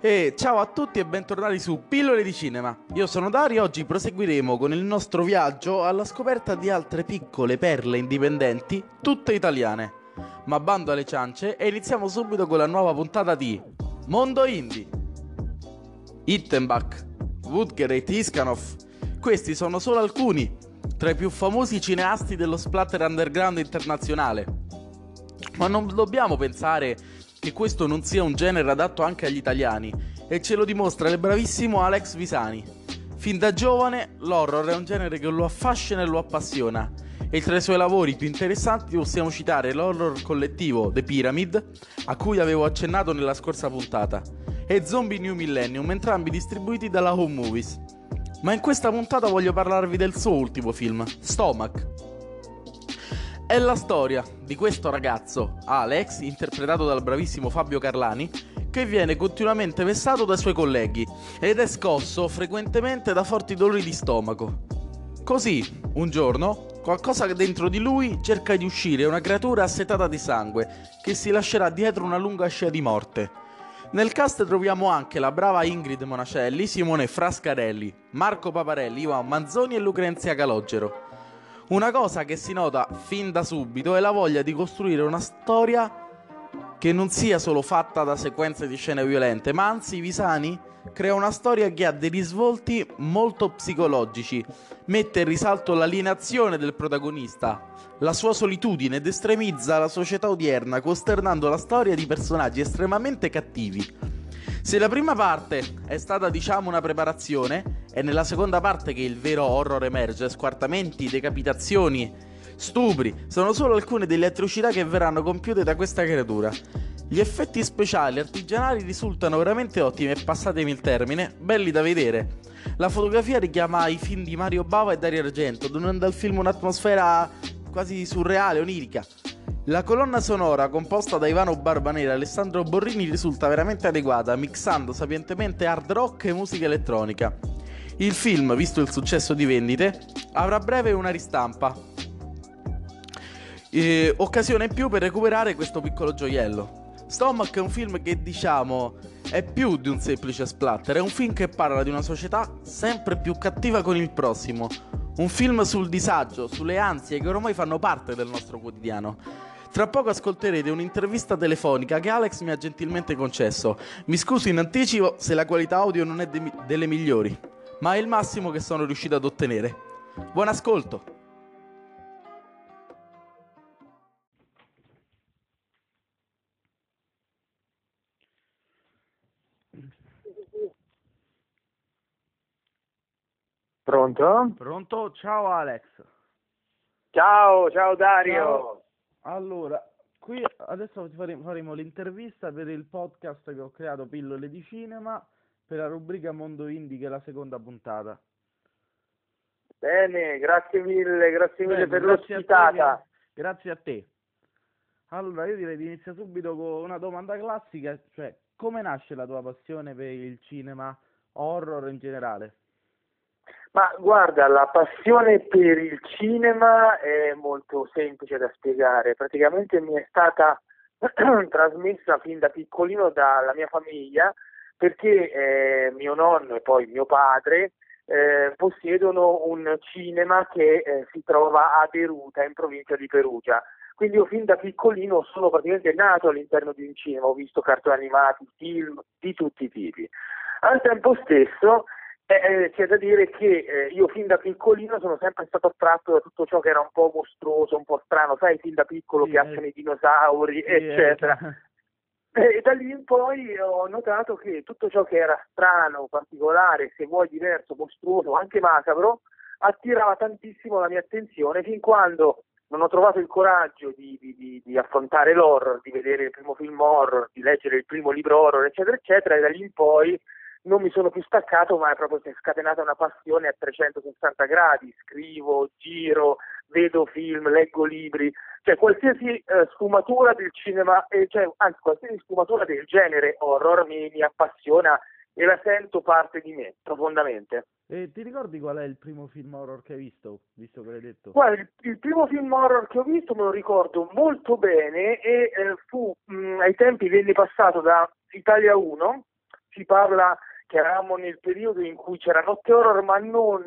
E ciao a tutti e bentornati su Pillole di Cinema. Io sono Dario e oggi proseguiremo con il nostro viaggio alla scoperta di altre piccole perle indipendenti, tutte italiane. Ma bando alle ciance e iniziamo subito con la nuova puntata di Mondo Indie. Ittenbach, Woodger e Tiskanov. Questi sono solo alcuni tra i più famosi cineasti dello splatter underground internazionale. Ma non dobbiamo pensare che questo non sia un genere adatto anche agli italiani e ce lo dimostra il bravissimo Alex Visani. Fin da giovane l'horror è un genere che lo affascina e lo appassiona e tra i suoi lavori più interessanti possiamo citare l'horror collettivo The Pyramid, a cui avevo accennato nella scorsa puntata, e Zombie New Millennium, entrambi distribuiti dalla Home Movies. Ma in questa puntata voglio parlarvi del suo ultimo film, Stomach. È la storia di questo ragazzo, Alex, interpretato dal bravissimo Fabio Carlani, che viene continuamente vessato dai suoi colleghi ed è scosso frequentemente da forti dolori di stomaco. Così, un giorno, qualcosa dentro di lui cerca di uscire una creatura assetata di sangue che si lascerà dietro una lunga scia di morte. Nel cast troviamo anche la brava Ingrid Monacelli, Simone Frascarelli, Marco Paparelli, Ivan Manzoni e Lucrezia Calogero. Una cosa che si nota fin da subito è la voglia di costruire una storia che non sia solo fatta da sequenze di scene violente, ma anzi Visani crea una storia che ha dei risvolti molto psicologici, mette in risalto l'alienazione del protagonista, la sua solitudine ed estremizza la società odierna, costernando la storia di personaggi estremamente cattivi. Se la prima parte è stata diciamo una preparazione, è nella seconda parte che il vero horror emerge, squartamenti, decapitazioni, stupri, sono solo alcune delle atrocità che verranno compiute da questa creatura. Gli effetti speciali artigianali risultano veramente ottimi e passatemi il termine, belli da vedere. La fotografia richiama i film di Mario Bava e Dario Argento, donando al film un'atmosfera quasi surreale, onirica. La colonna sonora, composta da Ivano Barbanera e Alessandro Borrini, risulta veramente adeguata, mixando sapientemente hard rock e musica elettronica. Il film, visto il successo di vendite, avrà breve una ristampa. E, occasione in più per recuperare questo piccolo gioiello. Stomach è un film che diciamo è più di un semplice splatter, è un film che parla di una società sempre più cattiva con il prossimo. Un film sul disagio, sulle ansie che ormai fanno parte del nostro quotidiano. Tra poco ascolterete un'intervista telefonica che Alex mi ha gentilmente concesso. Mi scuso in anticipo se la qualità audio non è de- delle migliori, ma è il massimo che sono riuscito ad ottenere. Buon ascolto! Pronto? Pronto? Ciao Alex. Ciao, ciao Dario. Ciao. Allora, qui adesso faremo, faremo l'intervista per il podcast che ho creato Pillole di Cinema per la rubrica Mondo Indie che è la seconda puntata. Bene, grazie mille, grazie mille Bene, per l'ospitata. Grazie a te. Allora, io direi di iniziare subito con una domanda classica, cioè come nasce la tua passione per il cinema horror in generale? Ma guarda, la passione per il cinema è molto semplice da spiegare. Praticamente mi è stata trasmessa fin da piccolino dalla mia famiglia perché eh, mio nonno e poi mio padre eh, possiedono un cinema che eh, si trova a Deruta, in provincia di Perugia. Quindi io fin da piccolino sono praticamente nato all'interno di un cinema, ho visto cartoni animati, film di tutti i tipi. Al tempo stesso eh, eh, c'è da dire che eh, io fin da piccolino sono sempre stato attratto da tutto ciò che era un po' mostruoso, un po' strano, sai, fin da piccolo Sì, piacciono eh. i dinosauri, Sì, eccetera. ecco. E da lì in poi ho notato che tutto ciò che era strano, particolare, se vuoi diverso, mostruoso, anche macabro, attirava tantissimo la mia attenzione fin quando non ho trovato il coraggio di, di- di- di affrontare l'horror, di vedere il primo film horror, di leggere il primo libro horror, eccetera, eccetera, e da lì in poi non mi sono più staccato, ma è proprio scatenata una passione a 360 gradi, scrivo, giro, vedo film, leggo libri, cioè qualsiasi eh, sfumatura del cinema, eh, cioè, anzi qualsiasi sfumatura del genere horror mi, mi appassiona e la sento parte di me profondamente. E ti ricordi qual è il primo film horror che hai visto, visto che l'hai detto? Guarda, il, il primo film horror che ho visto me lo ricordo molto bene e eh, fu mh, ai tempi venne passato da Italia 1, si parla che eravamo nel periodo in cui c'era notte horror, ma non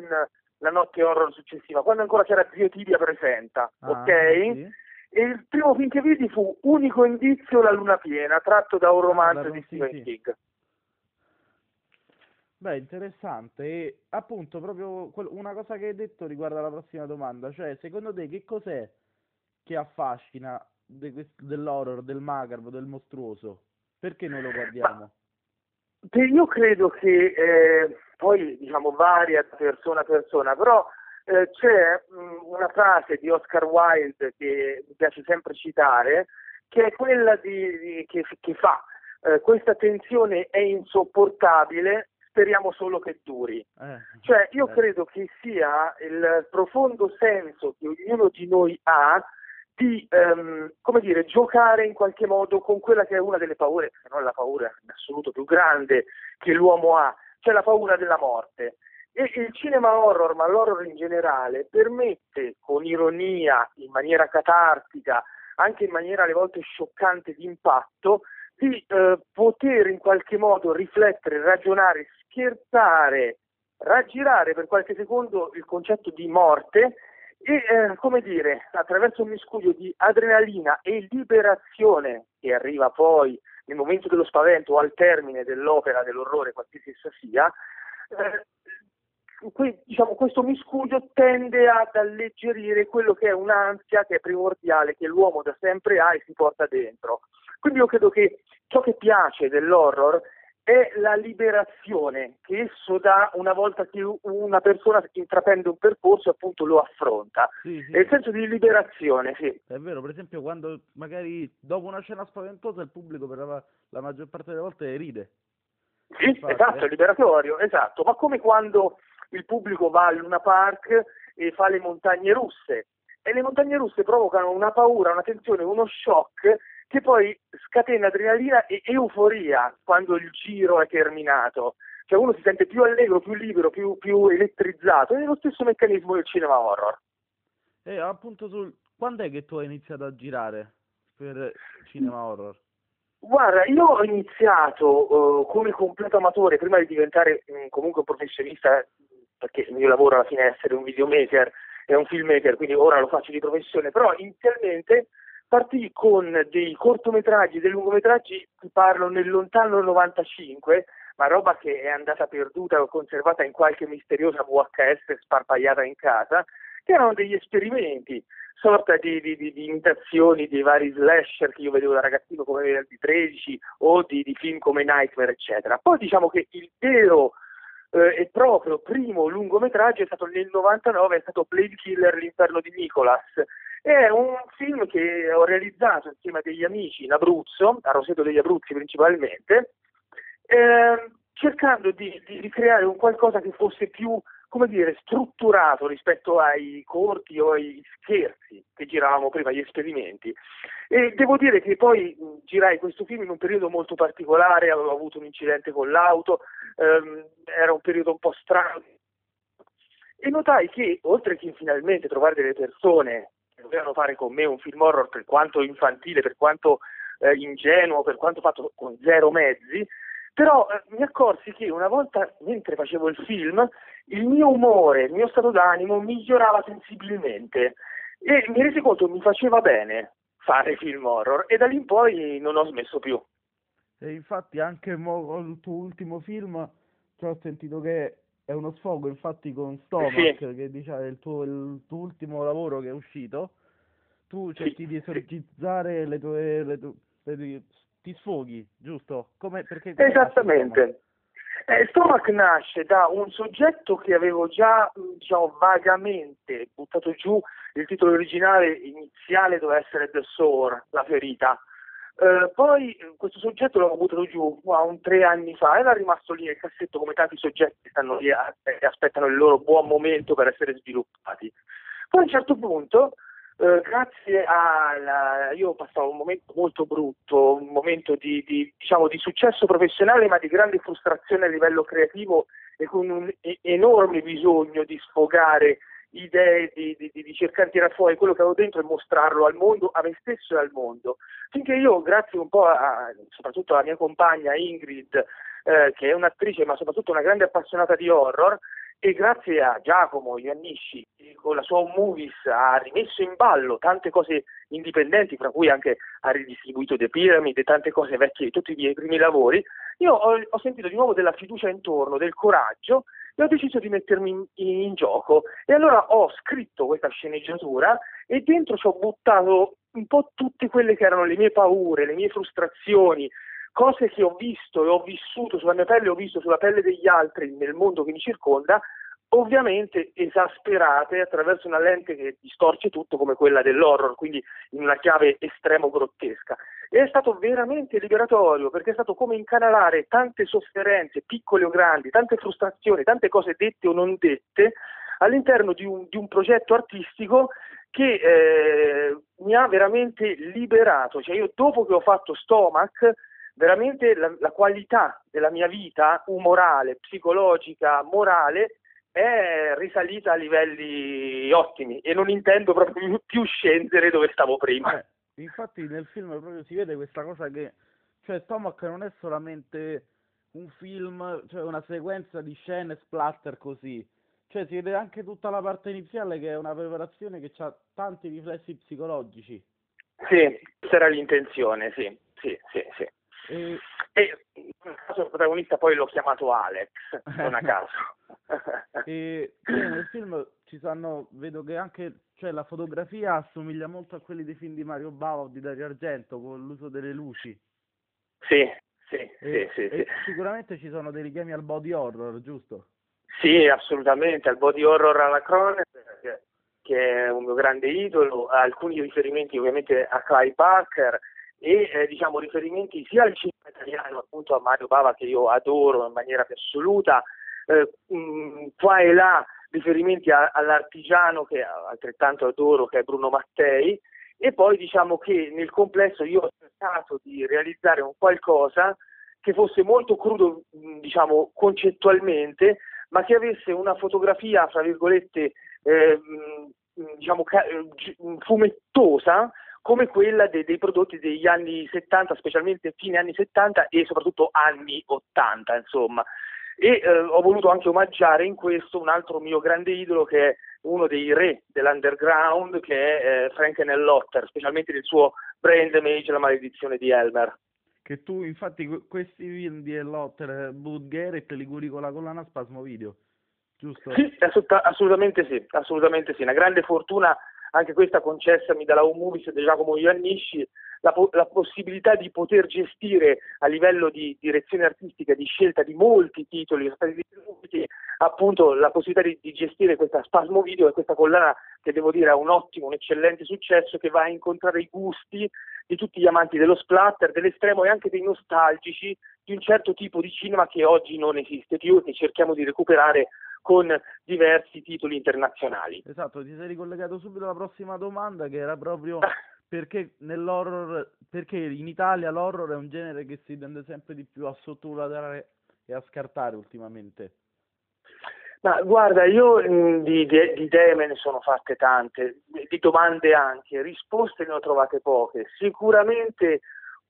la notte horror successiva, quando ancora c'era Zio Tibia presenta, ah, ok? Sì. E il primo film che vidi fu Unico indizio, La luna piena, tratto da un romanzo ah, di Stephen sì. King. Beh, interessante. E appunto, proprio una cosa che hai detto riguarda la prossima domanda, cioè, secondo te che cos'è che affascina de- dell'horror, del macabro, del mostruoso? Perché noi lo guardiamo? Io credo che eh, poi diciamo varia da persona a persona, però eh, c'è mh, una frase di Oscar Wilde che mi piace sempre citare, che è quella di, di, che, che, fa eh, questa tensione è insopportabile, speriamo solo che duri. Eh, cioè io eh. credo che sia il profondo senso che ognuno di noi ha di ehm, come dire, giocare in qualche modo con quella che è una delle paure, se non la paura in assoluto più grande che l'uomo ha, cioè la paura della morte. E il cinema horror, ma l'horror in generale, permette con ironia, in maniera catartica, anche in maniera alle volte scioccante di impatto, di eh, poter in qualche modo riflettere, ragionare, scherzare, raggirare per qualche secondo il concetto di morte e, eh, come dire, attraverso un miscuglio di adrenalina e liberazione che arriva poi nel momento dello spavento o al termine dell'opera, dell'orrore, qualsiasi essa sia, eh, que- diciamo, questo miscuglio tende ad alleggerire quello che è un'ansia che è primordiale, che l'uomo da sempre ha e si porta dentro. Quindi io credo che ciò che piace dell'horror è la liberazione che esso dà una volta che una persona intraprende un percorso appunto lo affronta. Sì, sì. È il senso di liberazione, sì. È vero, per esempio quando magari dopo una scena spaventosa il pubblico per la, la maggior parte delle volte ride. Sì, Infatti, esatto, è liberatorio, esatto. Ma come quando il pubblico va al Luna Park e fa le montagne russe e le montagne russe provocano una paura, una tensione, uno shock che poi scatena adrenalina e euforia quando il giro è terminato. Cioè uno si sente più allegro, più libero, più, più elettrizzato. È lo stesso meccanismo del cinema horror. E appunto sul... quando è che tu hai iniziato a girare per cinema horror? Guarda, io ho iniziato uh, come completo amatore prima di diventare um, comunque un professionista, perché il mio lavoro alla fine è essere un videomaker e un filmmaker, quindi ora lo faccio di professione, però inizialmente partì con dei cortometraggi, dei lungometraggi, ti parlo nel lontano 95, ma roba che è andata perduta o conservata in qualche misteriosa VHS sparpagliata in casa, che erano degli esperimenti, sorta di, di, di, di imitazioni dei vari slasher che io vedevo da ragazzino come Venerdì 13 o di, film come Nightmare, eccetera. Poi diciamo che il vero e proprio primo lungometraggio è stato nel 99, è stato Blade Killer, l'inferno di Nicholas, è un film che ho realizzato insieme a degli amici in Abruzzo, a Roseto degli Abruzzi principalmente, eh, cercando di, di, ricreare un qualcosa che fosse più, come dire, strutturato rispetto ai corti o ai scherzi che giravamo prima, gli esperimenti. E devo dire che poi girai questo film in un periodo molto particolare, avevo avuto un incidente con l'auto, ehm, era un periodo un po' strano. E notai che, oltre che finalmente trovare delle persone dovevano fare con me un film horror per quanto infantile, per quanto eh, ingenuo, per quanto fatto con zero mezzi, però eh, mi accorsi che una volta mentre facevo il film il mio umore, il mio stato d'animo migliorava sensibilmente e mi resi conto che mi faceva bene fare film horror e da lì in poi non ho smesso più. E infatti anche con il tuo ultimo film ho sentito che è uno sfogo, infatti con Stomach, sì. che diciamo, è il tuo, il tuo ultimo lavoro che è uscito, tu cerchi sì. di esorcizzare le tue, le tue, le tue, ti sfoghi, giusto? Come, perché, come Esattamente. Eh, Stomach nasce da un soggetto che avevo già diciamo, vagamente buttato giù, il titolo originale iniziale doveva essere The Sore, la ferita, eh, poi questo soggetto l'ho buttato giù wow, un tre anni fa è rimasto lì nel cassetto come tanti soggetti che stanno lì e aspettano il loro buon momento per essere sviluppati. Poi a un certo punto, eh, grazie a... io ho passato un momento molto brutto, un momento di, di, diciamo, di successo professionale ma di grande frustrazione a livello creativo e con un enorme bisogno di sfogare idee, di, di, di, cercare di tirare fuori quello che avevo dentro e mostrarlo al mondo, a me stesso e al mondo. Finché io, grazie un po' a, soprattutto alla mia compagna Ingrid, eh, che è un'attrice ma soprattutto una grande appassionata di horror e grazie a Giacomo Iannisci con la sua Movies ha rimesso in ballo tante cose indipendenti, fra cui anche ha ridistribuito The Pyramid e tante cose vecchie tutti i miei primi lavori, io ho, ho sentito di nuovo della fiducia intorno, del coraggio e ho deciso di mettermi in, in, gioco. E allora ho scritto questa sceneggiatura e dentro ci ho buttato un po' tutte quelle che erano le mie paure, le mie frustrazioni, cose che ho visto e ho vissuto sulla mia pelle, ho visto sulla pelle degli altri nel mondo che mi circonda, ovviamente esasperate attraverso una lente che distorce tutto come quella dell'horror, quindi in una chiave estremo grottesca. E è stato veramente liberatorio perché è stato come incanalare tante sofferenze, piccole o grandi, tante frustrazioni, tante cose dette o non dette all'interno di un, di un progetto artistico che eh, mi ha veramente liberato. Cioè io dopo che ho fatto Stomach veramente la, la qualità della mia vita umorale, psicologica, morale è risalita a livelli ottimi e non intendo proprio più scendere dove stavo prima. Eh, infatti nel film proprio si vede questa cosa che cioè Stomach non è solamente un film, cioè una sequenza di scene splatter così. Cioè si vede anche tutta la parte iniziale che è una preparazione che ha tanti riflessi psicologici. Sì, questa era l'intenzione, sì, sì, sì, sì. E... e nel caso il protagonista poi l'ho chiamato Alex, non a caso. e nel film ci sanno, vedo che anche cioè, la fotografia assomiglia molto a quelli dei film di Mario Bava o di Dario Argento con l'uso delle luci. Sì, sì, e, sì, sì, sì. Sicuramente ci sono dei richiami al body horror, giusto? Sì, assolutamente, al body horror alla Cronenberg, che è un mio grande idolo, alcuni riferimenti ovviamente a Clive Parker, e eh, diciamo, riferimenti sia al cinema italiano, appunto a Mario Bava che io adoro in maniera assoluta, eh, mh, mm, qua e là riferimenti a, all'artigiano che altrettanto adoro, che è Bruno Mattei, e poi diciamo che nel complesso io ho cercato di realizzare un qualcosa che fosse molto crudo, mm, diciamo, concettualmente, ma che avesse una fotografia, fra virgolette, eh, mm, diciamo, fumettosa, come quella de- dei prodotti degli anni 70, specialmente fine anni 70 e soprattutto anni 80, insomma. E eh, ho voluto anche omaggiare in questo un altro mio grande idolo che è uno dei re dell'underground, che è eh, Frank Nellotter, specialmente nel suo brand Mage, La maledizione di Elmer. Che tu, infatti, questi film di Ellotter, Bud Garrett, li curi con la collana Spasmo Video, giusto? Sì, assolutamente sì, assolutamente sì. Una grande fortuna anche questa concessami dalla Home Movies di Giacomo Iannisci, la, la, possibilità di poter gestire a livello di direzione artistica, di scelta di molti titoli, appunto la possibilità di, di, gestire questa spasmo video e questa collana che devo dire ha un ottimo, un eccellente successo che va a incontrare i gusti di tutti gli amanti dello splatter, dell'estremo e anche dei nostalgici di un certo tipo di cinema che oggi non esiste. Più e che cerchiamo di recuperare con diversi titoli internazionali. Esatto, ti sei ricollegato subito alla prossima domanda che era proprio perché nell'horror, perché in Italia l'horror è un genere che si tende sempre di più a sottovalutare e a scartare ultimamente. Ma guarda, io mh, di, di, di, idee me ne sono fatte tante, di domande anche, risposte ne ho trovate poche. Sicuramente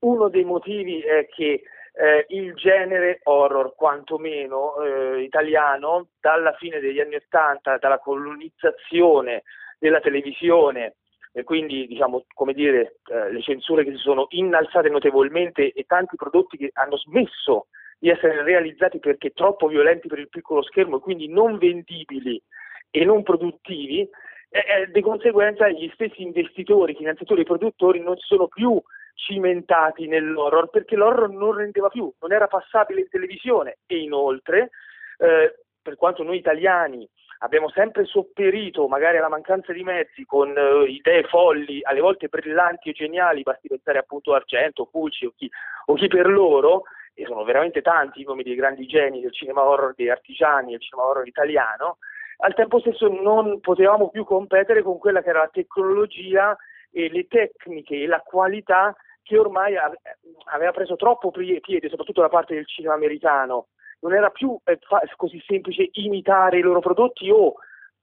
uno dei motivi è che eh, il genere horror, quantomeno eh, italiano, dalla fine degli anni Ottanta, dalla colonizzazione della televisione, e quindi diciamo, come dire, eh, le censure che si sono innalzate notevolmente e tanti prodotti che hanno smesso di essere realizzati perché troppo violenti per il piccolo schermo e quindi non vendibili e non produttivi, eh, di conseguenza gli stessi investitori, finanziatori e produttori non sono più cimentati nell'horror perché l'horror non rendeva più, non era passabile in televisione. E inoltre eh, per quanto noi italiani abbiamo sempre sopperito magari alla mancanza di mezzi con uh, idee folli, alle volte brillanti e geniali, basti pensare appunto a Argento, Fulci o chi, o chi per loro, e sono veramente tanti i nomi dei grandi geni del cinema horror, dei artigiani del cinema horror italiano, al tempo stesso non potevamo più competere con quella che era la tecnologia e le tecniche e la qualità che ormai aveva preso troppo piede, soprattutto da parte del cinema americano. Non era più eh, così semplice imitare i loro prodotti o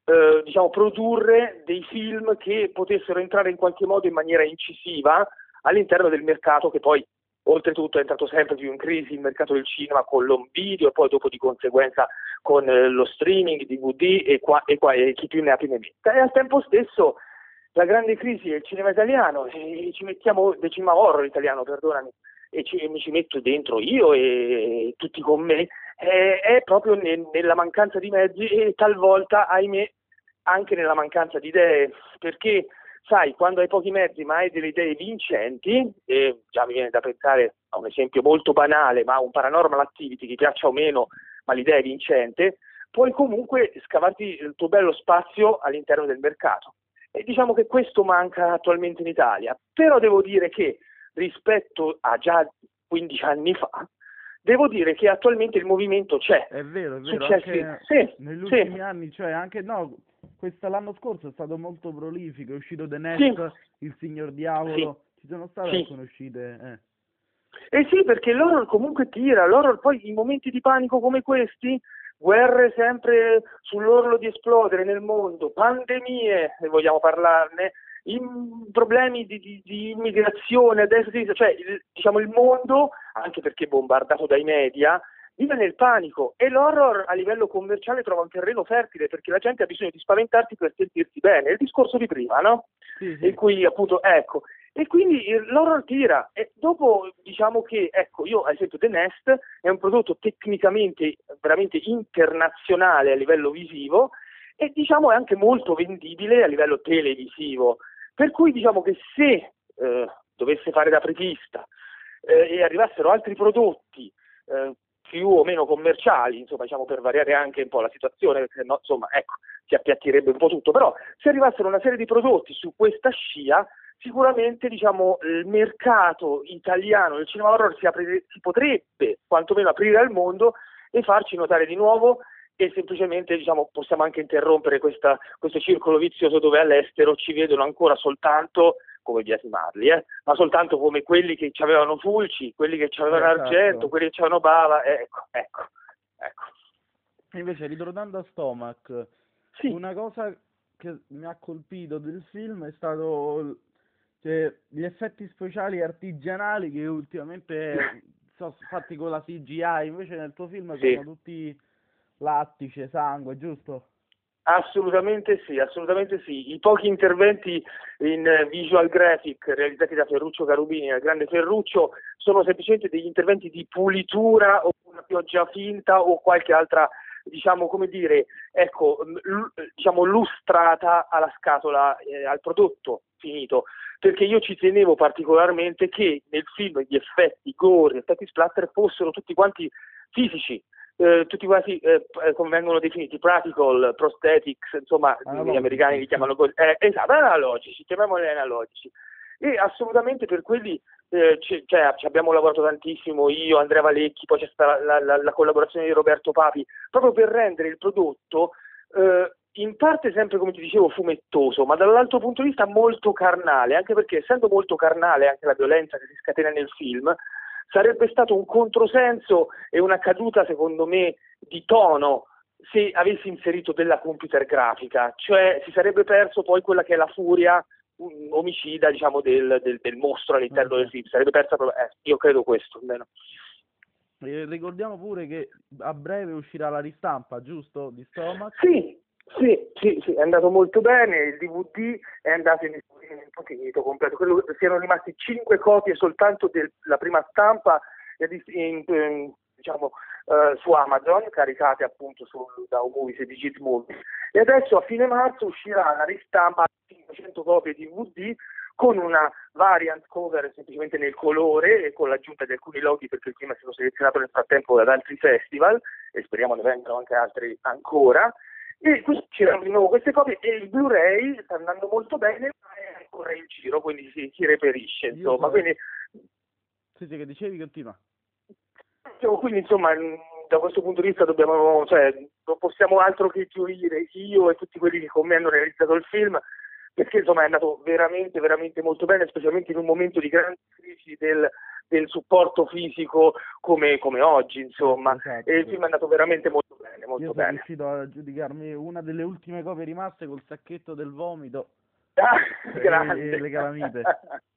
eh, diciamo, produrre dei film che potessero entrare in qualche modo in maniera incisiva all'interno del mercato che poi oltretutto è entrato sempre più in crisi il mercato del cinema con l'home video e poi dopo di conseguenza con eh, lo streaming, DVD e, qua, e, qua, e chi più ne ha più ne metta. E al tempo stesso la grande crisi del cinema italiano, e ci mettiamo, del cinema horror italiano, perdonami, e, ci, e mi ci metto dentro io e, tutti con me, è, è proprio ne, nella mancanza di mezzi e talvolta, ahimè, anche nella mancanza di idee, perché sai, quando hai pochi mezzi ma hai delle idee vincenti, e già mi viene da pensare a un esempio molto banale, ma un paranormal activity, che piaccia o meno, ma l'idea è vincente, puoi comunque scavarti il tuo bello spazio all'interno del mercato. E diciamo che questo manca attualmente in Italia, però devo dire che rispetto a già 15 anni fa, devo dire che attualmente il movimento c'è. È vero, è vero. Anche sì, negli ultimi sì. anni, cioè anche no, questa, l'anno scorso è stato molto prolifico, è uscito The Nest, sì. Il Signor Diavolo, ci sono state alcune uscite. Eh. Eh sì, perché l'horror comunque tira, l'horror poi in momenti di panico come questi, guerre sempre sull'orlo di esplodere nel mondo, pandemie, se vogliamo parlarne, problemi di, di, di immigrazione, adesso, cioè il, diciamo il mondo, anche perché bombardato dai media, vive nel panico e l'horror a livello commerciale trova un terreno fertile perché la gente ha bisogno di spaventarsi per sentirsi bene, il discorso di prima, no? Sì, sì. In cui appunto, ecco, e quindi l'horror tira e dopo diciamo che, ecco, io ad esempio The Nest è un prodotto tecnicamente veramente internazionale a livello visivo e diciamo è anche molto vendibile a livello televisivo, per cui diciamo che se eh, dovesse fare da apripista eh, e arrivassero altri prodotti eh, più o meno commerciali, insomma, diciamo per variare anche un po' la situazione, perché no, insomma, ecco, si appiattirebbe un po' tutto, però se arrivassero una serie di prodotti su questa scia, sicuramente diciamo, il mercato italiano del cinema horror si, apre, si potrebbe quantomeno aprire al mondo e farci notare di nuovo e semplicemente diciamo, possiamo anche interrompere questa, questo circolo vizioso dove all'estero ci vedono ancora soltanto come biasimarli, eh? ma soltanto come quelli che avevano Fulci, quelli che avevano esatto. Argento, quelli che avevano Bava, ecco, ecco, ecco. Invece, ritornando a Stomach, sì. una cosa che mi ha colpito del film è stato cioè, gli effetti speciali artigianali che ultimamente sono fatti con la CGI, invece nel tuo film sì. sono tutti lattice, sangue, giusto? Assolutamente sì, assolutamente sì. I pochi interventi in visual graphic realizzati da Ferruccio Carubini, il grande Ferruccio, sono semplicemente degli interventi di pulitura o una pioggia finta o qualche altra, diciamo, come dire, ecco, l- diciamo, lustrata alla scatola, eh, al prodotto finito. Perché io ci tenevo particolarmente che nel film gli effetti gore, gli effetti splatter fossero tutti quanti fisici, eh, tutti quasi eh, eh, come vengono definiti practical, prosthetics, insomma gli americani li chiamano così, eh, esatto, analogici, chiamiamoli analogici. E assolutamente per quelli eh, cioè, ci abbiamo lavorato tantissimo, io, Andrea Valecchi, poi c'è stata la, la, la collaborazione di Roberto Papi, proprio per rendere il prodotto eh, in parte sempre come ti dicevo fumettoso, ma dall'altro punto di vista molto carnale, anche perché essendo molto carnale anche la violenza che si scatena nel film, sarebbe stato un controsenso e una caduta, secondo me, di tono se avessi inserito della computer grafica, cioè si sarebbe perso poi quella che è la furia omicida diciamo, del, del, del, mostro all'interno okay. del film, sarebbe persa proprio, eh, io credo questo almeno. Eh, ricordiamo pure che a breve uscirà la ristampa, giusto? Di Stomach? Sì, sì, sì, sì, è andato molto bene, il DVD è andato in esaurimento finito completo, Quello, siano rimasti cinque copie soltanto della prima stampa in, in, diciamo, uh, su Amazon, caricate appunto su, da Movies e Digit Movie. E adesso a fine marzo uscirà la ristampa di 500 copie di DVD con una variant cover semplicemente nel colore e con l'aggiunta di alcuni loghi perché il film è stato selezionato nel frattempo ad altri festival e speriamo ne vengano anche altri ancora. E c'erano di nuovo queste copie e il Blu-ray sta andando molto bene ma è ancora in giro quindi si, si reperisce insomma. quindi sì, sì, che dicevi continua quindi insomma da questo punto di vista dobbiamo cioè non possiamo altro che gioire io e tutti quelli che con me hanno realizzato il film perché insomma è andato veramente veramente molto bene specialmente in un momento di grande crisi del del supporto fisico come, come oggi, insomma. Esatto. E il film è andato veramente molto bene, molto Io bene. sono riuscito a giudicarmi una delle ultime copie rimaste col sacchetto del vomito ah, e, e le calamite.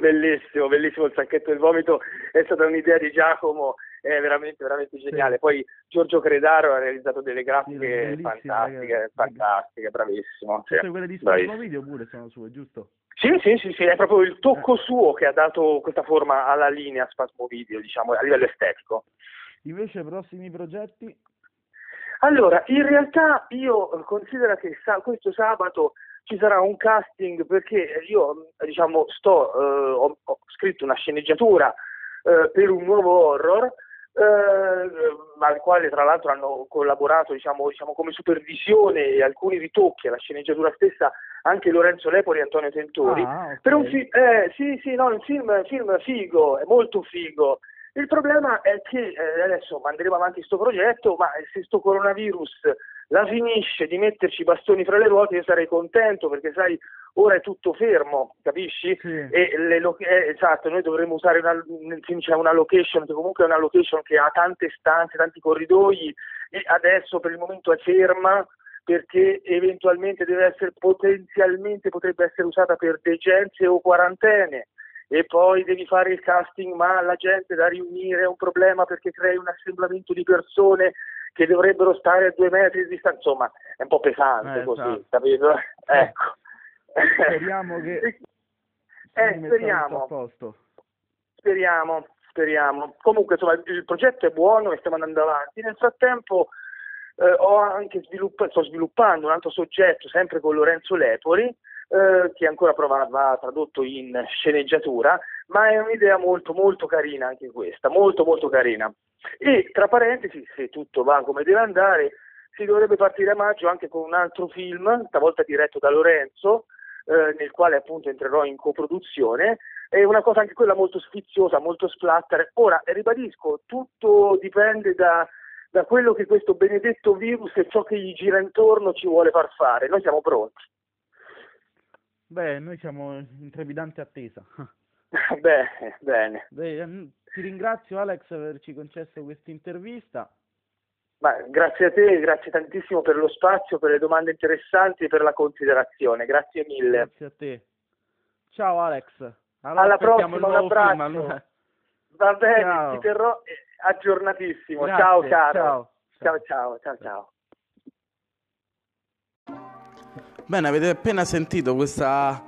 bellissimo, bellissimo il sacchetto del vomito, è stata un'idea di Giacomo, è veramente, veramente geniale. Poi Giorgio Credaro ha realizzato delle grafiche sì, fantastiche, ragazzi. fantastiche, bravissimo. Sì, quelle di Spasmo Video pure sono sue, giusto? Sì, sì, sì, sì, è proprio il tocco eh. suo che ha dato questa forma alla linea Spasmo Video, diciamo, a livello estetico. Invece prossimi progetti? Allora, in realtà io considero che sa- questo sabato ci sarà un casting perché io diciamo sto, eh, ho, ho, scritto una sceneggiatura eh, per un nuovo horror eh, al quale tra l'altro hanno collaborato diciamo, diciamo, come supervisione e alcuni ritocchi alla sceneggiatura stessa anche Lorenzo Lepori e Antonio Tentori ah, okay. per un film eh, sì sì no un film, film figo è molto figo il problema è che eh, adesso manderemo avanti questo progetto, ma se questo coronavirus la finisce di metterci i bastoni fra le ruote, io sarei contento perché sai, ora è tutto fermo, capisci? Sì. E le, eh, esatto, noi dovremmo usare una, una location che comunque è una location che ha tante stanze, tanti corridoi e adesso per il momento è ferma perché eventualmente deve essere potenzialmente potrebbe essere usata per degenze o quarantene e poi devi fare il casting, ma la gente da riunire è un problema perché crei un assemblamento di persone che dovrebbero stare a due metri di distanza, insomma è un po' pesante eh, così, esatto. capito? Ecco. Speriamo che... Eh, speriamo. Speriamo, speriamo. Comunque insomma il progetto è buono e stiamo andando avanti. Nel frattempo eh, ho anche sviluppato, sto sviluppando un altro soggetto sempre con Lorenzo Lepori, eh, che ancora prova, va tradotto in sceneggiatura, ma è un'idea molto molto carina anche questa, molto molto carina. E tra parentesi, se tutto va come deve andare, si dovrebbe partire a maggio anche con un altro film, stavolta diretto da Lorenzo, eh, nel quale appunto entrerò in coproduzione. È una cosa anche quella molto sfiziosa, molto splatter. Ora, ribadisco, tutto dipende da, da quello che questo benedetto virus e ciò che gli gira intorno ci vuole far fare. Noi siamo pronti. Beh, noi siamo in trepidante attesa. Beh, bene. Beh, ti ringrazio Alex per averci concesso questa intervista. grazie a te, grazie tantissimo per lo spazio, per le domande interessanti e per la considerazione. Grazie mille. Grazie a te. Ciao Alex. Allora, Alla prossima, un abbraccio. Film. Va bene, ciao. ti terrò aggiornatissimo. Grazie, ciao caro. Ciao, ciao, ciao, ciao. ciao. Bene, avete appena sentito questa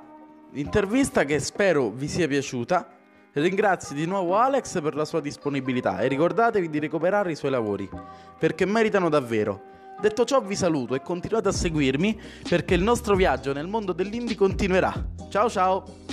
intervista che spero vi sia piaciuta. Ringrazio di nuovo Alex per la sua disponibilità e ricordatevi di recuperare i suoi lavori, perché meritano davvero. Detto ciò vi saluto e continuate a seguirmi perché il nostro viaggio nel mondo dell'indie continuerà. Ciao ciao!